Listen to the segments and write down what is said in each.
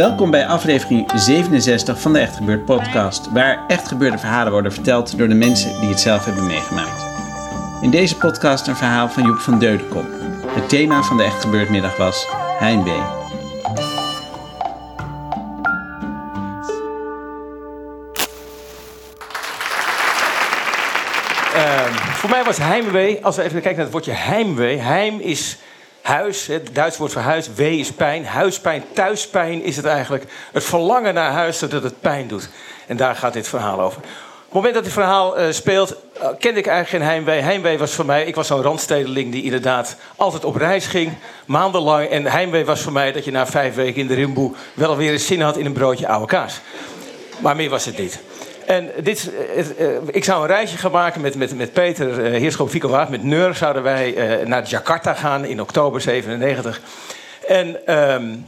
Welkom bij aflevering 67 van de Echt Gebeurd podcast, waar echt gebeurde verhalen worden verteld door de mensen die het zelf hebben meegemaakt. In deze podcast een verhaal van Joep van Deudekom. Het thema van de Echt Gebeurd middag was heimwee. Ehm, voor mij was heimwee, als we even kijken naar het woordje heimwee. Heim is huis, het Duits woord voor huis. Wee is pijn. Huispijn, thuispijn is het eigenlijk. Het verlangen naar huis zodat het pijn doet. En daar gaat dit verhaal over. Op het moment dat dit verhaal uh, speelt, uh, kende ik eigenlijk geen heimwee. Heimwee was voor mij, ik was zo'n randstedeling die inderdaad altijd op reis ging, maandenlang. En heimwee was voor mij dat je na vijf weken in de rimboe wel weer eens zin had in een broodje oude kaas. Maar meer was het niet. En dit, uh, ik zou een reisje gaan maken met, met, met Peter uh, Heerschop Waard. Met Neur zouden wij uh, naar Jakarta gaan in oktober 97. En um,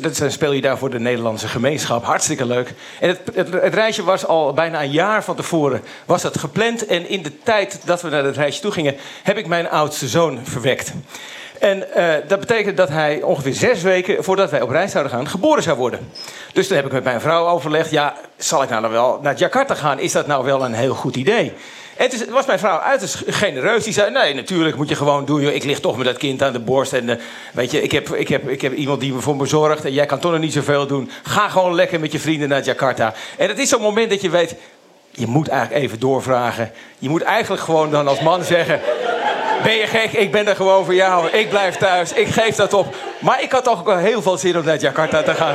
dan speel je daar voor de Nederlandse gemeenschap. Hartstikke leuk. En het, het, reisje was al bijna een jaar van tevoren was dat gepland. En in de tijd dat we naar het reisje toe gingen, heb ik mijn oudste zoon verwekt. En uh, dat betekent dat hij ongeveer zes weken voordat wij op reis zouden gaan, geboren zou worden. Dus toen heb ik met mijn vrouw overlegd: ja, zal ik nou dan wel naar Jakarta gaan? Is dat nou wel een heel goed idee? En toen was mijn vrouw uiterst genereus. Die zei: Nee, natuurlijk moet je gewoon doen. Ik lig toch met dat kind aan de borst. En uh, weet je, ik heb, ik, heb, ik heb iemand die me voor me zorgt. En jij kan toch nog niet zoveel doen. Ga gewoon lekker met je vrienden naar Jakarta. En het is zo'n moment dat je weet. Je moet eigenlijk even doorvragen. Je moet eigenlijk gewoon dan als man zeggen: ben je gek? Ik ben er gewoon voor jou. Ik blijf thuis. Ik geef dat op. Maar ik had toch ook heel veel zin om naar Jakarta te gaan.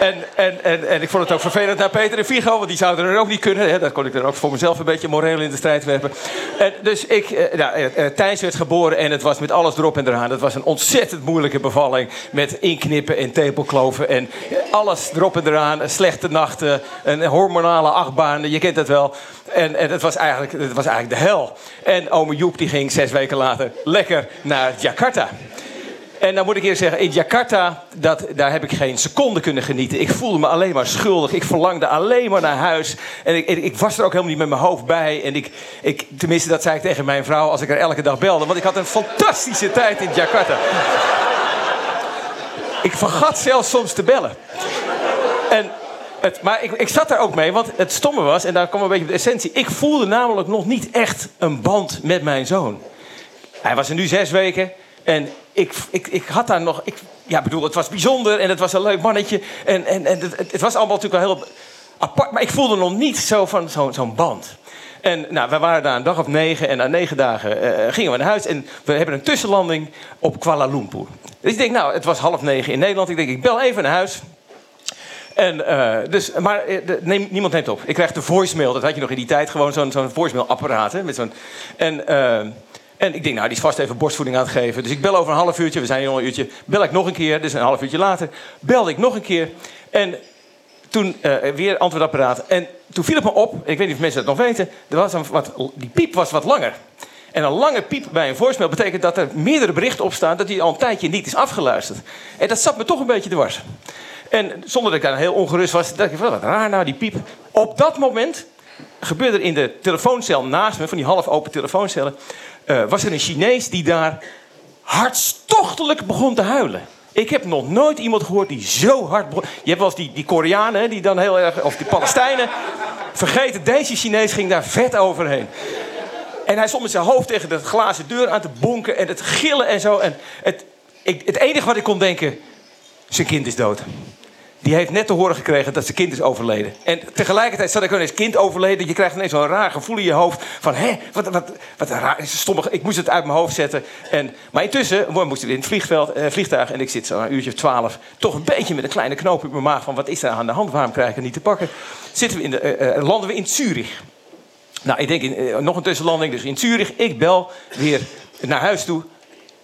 En, en, en, en ik vond het ook vervelend naar Peter en Vigo, want die zouden er ook niet kunnen. Hè. Dat kon ik er ook voor mezelf een beetje moreel in de strijd werpen. En dus ik, eh, nou, eh, Thijs werd geboren en het was met alles erop en eraan. Het was een ontzettend moeilijke bevalling. Met inknippen en tepelkloven en alles erop en eraan. Slechte nachten, een hormonale achtbaan, je kent het wel. En, en het, was eigenlijk, het was eigenlijk de hel. En ome Joep die ging zes weken later lekker naar Jakarta. En dan moet ik eerst zeggen, in Jakarta, dat, daar heb ik geen seconde kunnen genieten. Ik voelde me alleen maar schuldig. Ik verlangde alleen maar naar huis. En ik, ik, was er ook helemaal niet met mijn hoofd bij. En ik, ik, tenminste, dat zei ik tegen mijn vrouw als ik er elke dag belde. Want ik had een fantastische tijd in Jakarta. ik vergat zelfs soms te bellen. En het, maar ik, ik, zat daar ook mee, want het stomme was, en daar kwam een beetje op de essentie. Ik voelde namelijk nog niet echt een band met mijn zoon. Hij was er nu zes weken. En ik, ik, ik had daar nog. Ik, ja, bedoel, het was bijzonder en het was een leuk mannetje. En, en, en het, het was allemaal natuurlijk wel heel apart. Maar ik voelde nog niet zo van zo'n zo band. En nou, we waren daar een dag of negen en na negen dagen uh, gingen we naar huis. En we hebben een tussenlanding op Kuala Lumpur. Dus ik denk, nou, het was half negen in Nederland. Ik denk, ik bel even naar huis. En, uh, dus, maar de, niemand neemt op. Ik krijg de voicemail. Dat had je nog in die tijd gewoon zo'n zo'n voicemail-apparaat. Hè, met zo'n, en... en ik denk, nou, die is vast even borstvoeding aan het geven. Dus ik bel over een half uurtje, we zijn hier al een uurtje. Bel ik nog een keer, dus een half uurtje later. Belde ik nog een keer. En toen uh, weer antwoordapparaat. En toen viel het me op, ik weet niet of mensen dat nog weten... Er was een wat, die piep was wat langer. En een lange piep bij een voicemail betekent dat er meerdere berichten op staan... dat die al een tijdje niet is afgeluisterd. En dat zat me toch een beetje dwars. En zonder dat ik daar heel ongerust was, dacht ik, wat raar nou, die piep. Op dat moment gebeurde er in de telefooncel naast me, van die half open telefooncellen... Uh, was er een Chinees die daar hartstochtelijk begon te huilen. Ik heb nog nooit iemand gehoord die zo hard begon. Je hebt wel eens die, die Koreanen, die dan heel erg. of die Palestijnen. Vergeten, deze Chinees ging daar vet overheen. En hij stond met zijn hoofd tegen de glazen deur aan te bonken en het gillen en zo. En het, ik, het enige wat ik kon denken: zijn kind is dood. Die heeft net te horen gekregen dat zijn kind is overleden. En tegelijkertijd zat ik ineens kind overleden. Je krijgt ineens zo'n raar gevoel in je hoofd. Van, hé, wat, wat, wat raar. Stommig. Ik moest het uit mijn hoofd zetten. En, maar intussen we moesten in het vliegveld, eh, vliegtuig. En ik zit zo een uurtje of twaalf. Toch een beetje met een kleine knoop in mijn maag. Van, wat is er aan de hand? Waarom krijg ik het niet te pakken? Zitten we in de, uh, uh, landen we in Zurich. Nou, ik denk in, uh, nog een tussenlanding. Dus in Zurich. Ik bel weer naar huis toe.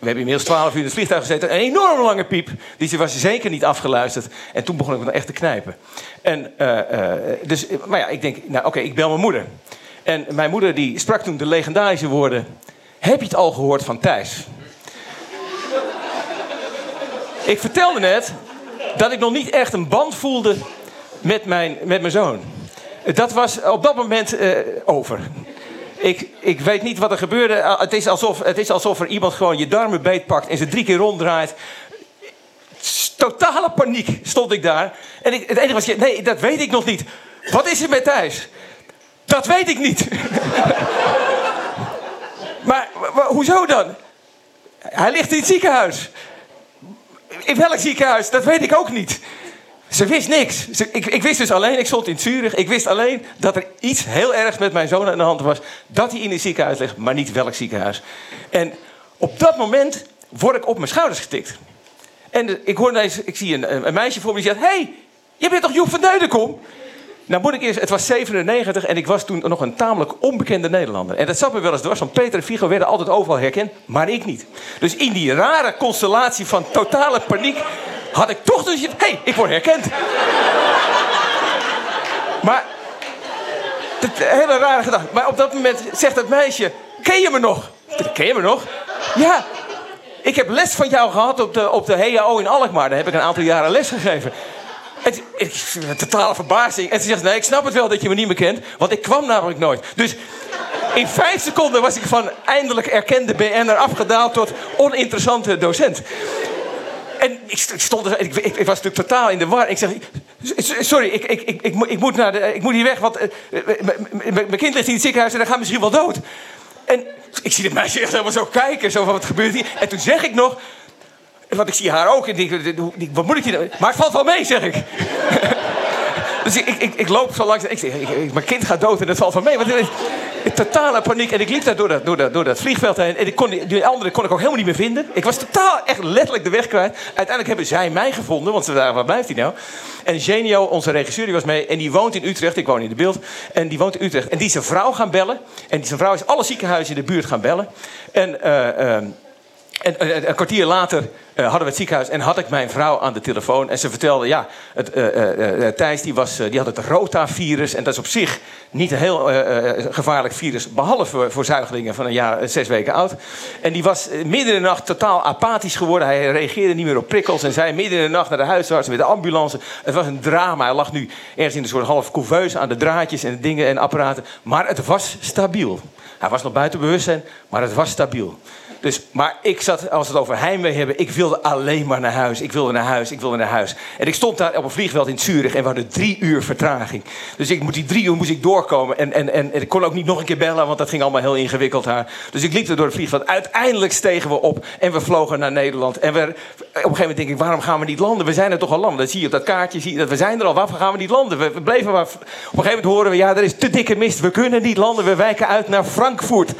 We hebben inmiddels 12 uur in het vliegtuig gezeten. Een enorm lange piep. Die was zeker niet afgeluisterd. En toen begon ik me echt te knijpen. En, uh, uh, dus, maar ja, ik denk, nou oké, ik bel mijn moeder. En mijn moeder die sprak toen de legendarische woorden... Heb je het al gehoord van Thijs? ik vertelde net dat ik nog niet echt een band voelde met mijn, met mijn zoon. Dat was op dat moment uh, over. Ik, ik weet niet wat er gebeurde. Het is, alsof, het is alsof er iemand gewoon je darmen beetpakt en ze drie keer ronddraait. totale paniek stond ik daar. En ik, het enige was, nee, dat weet ik nog niet. Wat is er met Thijs? Dat weet ik niet. maar, maar hoezo dan? Hij ligt in het ziekenhuis. In welk ziekenhuis? Dat weet ik ook niet. Ze wist niks. ik, ik, wist dus alleen, ik stond in Zurich. Ik wist alleen dat er iets heel ergs met mijn zoon aan de hand was. Dat hij in een ziekenhuis ligt, maar niet welk ziekenhuis. En op dat moment word ik op mijn schouders getikt. En ik, hoor ineens, ik zie een, een meisje voor me die zegt... Hey, je bent toch Joep van Deudekom? Nou moet ik eerst, het was 97 en ik was toen nog een tamelijk onbekende Nederlander. En dat zat me wel eens dwars, want Peter en Figo werden altijd overal herkend, maar ik niet. Dus in die rare constellatie van totale paniek had ik toch dus... Hé, hey, ik word herkend. maar, hele rare gedachte. Maar op dat moment zegt dat meisje, ken je me nog? Ken je me nog? Ja, ik heb les van jou gehad op de, op de HAO in Alkmaar. Daar heb ik een aantal jaren les gegeven. Het, totale verbazing. En ze zegt, nee, ik snap het wel dat je me niet meer kent. Want ik kwam namelijk nooit. Dus in vijf seconden was ik van eindelijk erkende BN'er afgedaald tot oninteressante docent. En ik stond er, ik, ik, was natuurlijk totaal in de war. Ik zeg, sorry, ik, ik, ik, ik, ik, moet, naar de, ik moet hier weg, want eh, mijn kind ligt in het ziekenhuis en dan gaat misschien wel dood. En ik zie de meisje echt zo kijken, zo van wat gebeurt hier. En toen zeg ik nog, want ik zie haar ook en denk, wat moet ik hier Maar het valt wel mee, zeg ik. dus ik, ik, ik, loop zo langs. Ik zeg, mijn kind gaat dood en het valt van mee. totale paniek. En ik liep daar door dat, door dat, door dat vliegveld heen. En ik kon, die andere kon ik ook helemaal niet meer vinden. Ik was totaal, echt letterlijk de weg kwijt. Uiteindelijk hebben zij mij gevonden, want ze dachten, waar blijft hij nou? En Genio, onze regisseur, die was mee. En die woont in Utrecht. Ik woon in de beeld. En die woont in Utrecht. En die is zijn vrouw gaan bellen. En die zijn vrouw is alle ziekenhuizen in de buurt gaan bellen. En... Uh, en een kwartier later uh, hadden we het ziekenhuis en had ik mijn vrouw aan de telefoon. En ze vertelde, ja, het, uh, Thijs die was, die had het rotavirus. En dat is op zich niet een heel gevaarlijk virus. Behalve voor, voor zuigelingen van een jaar, zes weken oud. En die was midden in de nacht totaal apathisch geworden. Hij reageerde niet meer op prikkels. En zei midden in de nacht naar de huisarts met de ambulance. Het was een drama. Hij lag nu ergens in een soort half couveuse aan de draadjes en dingen en apparaten. Maar het was stabiel. Hij was nog buiten bewustzijn, maar het was stabiel. Dus, maar ik zat, als we het over heimwee hebben, ik wilde alleen maar naar huis. Ik wilde naar huis, ik wilde naar huis. En ik stond daar op een vliegveld in Zurich en we hadden drie uur vertraging. Dus ik, die drie uur moest ik doorkomen. En, en, en, ik kon ook niet nog een keer bellen, want dat ging allemaal heel ingewikkeld daar. Dus ik liep er door het vliegveld. Uiteindelijk stegen we op en we vlogen naar Nederland. En we, op een gegeven moment denk ik, waarom gaan we niet landen? We zijn er toch al landen. Dat zie je op dat kaartje, zie dat we zijn er al. Waarvoor gaan we niet landen? We, bleven. Op een gegeven moment horen we, ja, er is te dikke mist. We kunnen niet landen. We wijken uit naar Frankfurt.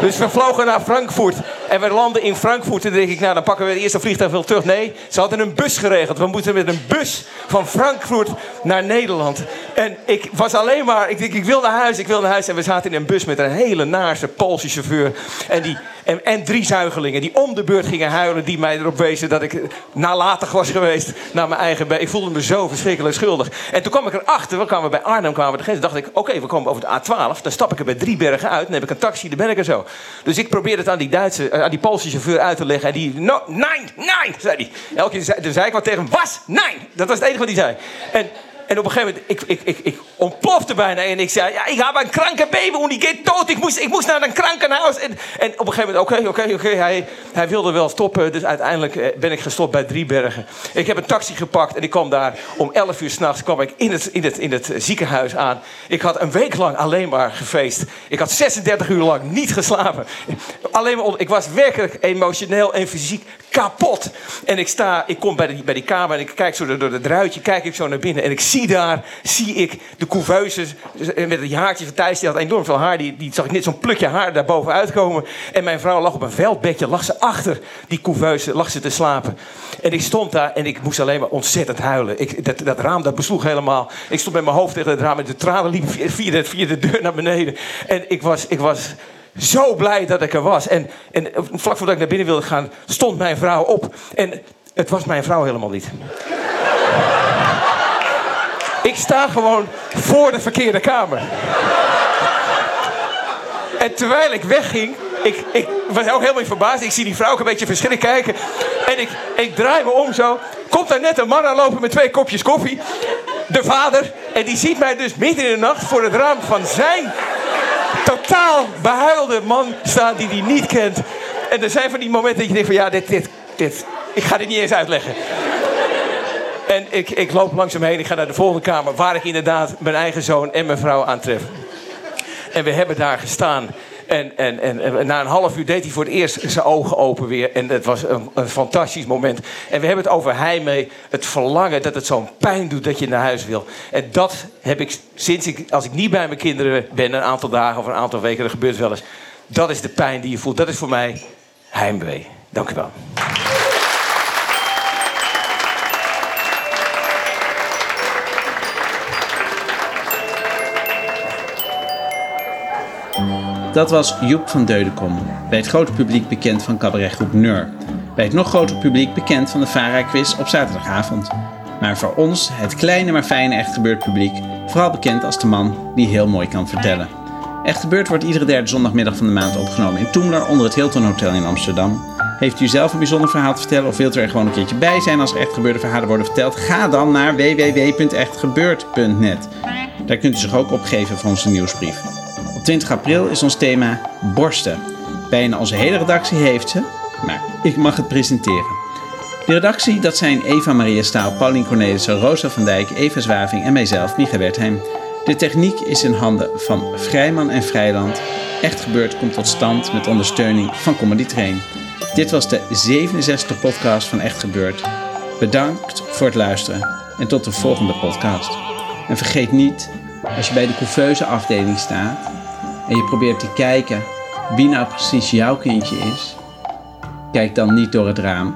Dus we vlogen naar Frankfurt. En we landen in Frankfurt. En dan denk ik, nou, dan pakken we het eerste vliegtuig wel terug. Nee, ze hadden een bus geregeld. We moeten met een bus van Frankfurt naar Nederland. En ik was alleen maar, ik denk, ik wil naar huis, ik wil naar huis. En we zaten in een bus met een hele naarse Poolse chauffeur. En, die, en, en drie zuigelingen die om de beurt gingen huilen. Die mij erop wezen dat ik nalatig was geweest naar mijn eigen... Ik voelde me zo verschrikkelijk schuldig. En toen kwam ik erachter, we kwamen bij Arnhem, kwamen we de dacht ik, oké, we komen over de A12. Dan stap ik er bij drie bergen uit. Dan heb ik een taxi, dan ben ik er zo. Dus ik probeerde het aan die, Duitse, uh, aan die Poolse chauffeur uit te leggen. En die, no, nee, nee, zei. Elke keer zei, zei ik wat tegen hem, was, nee. Dat was het enige wat hij zei. En en op een gegeven moment, ik, ik, ik, ik ontplofte bijna. En ik zei, ja, ik heb een kranke baby en die gaat dood. Ik moest, ik moest naar een krankenhuis. En, en op een gegeven moment, oké, oké, oké. Hij, hij wilde wel stoppen. Dus uiteindelijk eh, ben ik gestopt bij Driebergen. Ik heb een taxi gepakt en ik kwam daar om 11 uur s'nachts kwam ik in het, in, het, in het ziekenhuis aan. Ik had een week lang alleen maar gefeest. Ik had 36 uur lang niet geslapen. Alleen maar, ik was werkelijk emotioneel en fysiek kapot. En ik sta, ik kom bij, die, bij die kamer en ik kijk zo door, het ruitje, kijk ik zo naar binnen. En ik zie daar, zie ik de couveuses met het haartje van Thijs. Die had enorm veel haar. Die, die zag ik net zo'n plukje haar daar boven uitkomen. En mijn vrouw lag op een veldbedje, lag ze achter die couveuse, lag ze te slapen. En ik stond daar en ik moest alleen maar ontzettend huilen. Ik, dat, dat raam dat besloeg helemaal. Ik stond met mijn hoofd tegen het raam en de tranen liepen via de deur naar beneden. En ik was, ik was zo blij dat ik er was. En, en vlak voordat ik naar binnen wilde gaan, stond mijn vrouw op. En het was mijn vrouw helemaal niet. ik sta gewoon voor de verkeerde kamer. En terwijl ik wegging, ik, ik was ook helemaal verbaasd. Ik zie die vrouw ook een beetje verschrikt kijken. En ik, ik draai me om zo. Komt daar net een man aanlopen met twee kopjes koffie. De vader. En die ziet mij dus midden in de nacht voor het raam van zijn totaal behuilde man staan die hij niet kent. En er zijn van die momenten dat je denkt van ja, dit, dit, dit, ik ga dit niet eens uitleggen. En ik, ik loop langzaam heen, ik ga naar de volgende kamer... waar ik inderdaad mijn eigen zoon en mijn vrouw aantref. En we hebben daar gestaan. En, en, en, na een half uur deed hij voor het eerst zijn ogen open weer. En het was een, een fantastisch moment. En we hebben het over heimwee. Het verlangen dat het zo'n pijn doet dat je naar huis wil. En dat heb ik sinds ik, als ik niet bij mijn kinderen ben, een aantal dagen of een aantal weken, dat gebeurt wel eens. Dat is de pijn die je voelt. Dat is voor mij heimwee. Dank u wel. Dat was Joep van Deudekom, bij het grote publiek bekend van cabaretgroep Neur. Bij het nog groter publiek bekend van de Vara-quiz op zaterdagavond. Maar voor ons, het kleine maar fijne Echt Gebeurd publiek, vooral bekend als de man die heel mooi kan vertellen. Echt Gebeurd wordt iedere derde zondagmiddag van de maand opgenomen in Toemler onder het Hilton Hotel in Amsterdam. Heeft u zelf een bijzonder verhaal te vertellen of wilt u er gewoon een keertje bij zijn als er echt gebeurde verhalen worden verteld? Ga dan naar www.echtgebeurd.net. Daar kunt u zich ook opgeven voor onze nieuwsbrief. 20 april is ons thema borsten. Bijna onze hele redactie heeft ze, maar ik mag het presenteren. De redactie, dat zijn Eva Maria Staal, Paulien Cornelissen, Rosa van Dijk, Eva Zwaving en mijzelf, Micha Wertheim. De techniek is in handen van Vrijman en Vrijland. Echt gebeurd komt tot stand met ondersteuning van Comedy Train. Dit was de 67e podcast van Echt Gebeurd. Bedankt voor het luisteren en tot de volgende podcast. En vergeet niet, als je bij de couveuse afdeling staat, en je probeert te kijken wie nou precies jouw kindje is, kijk dan niet door het raam,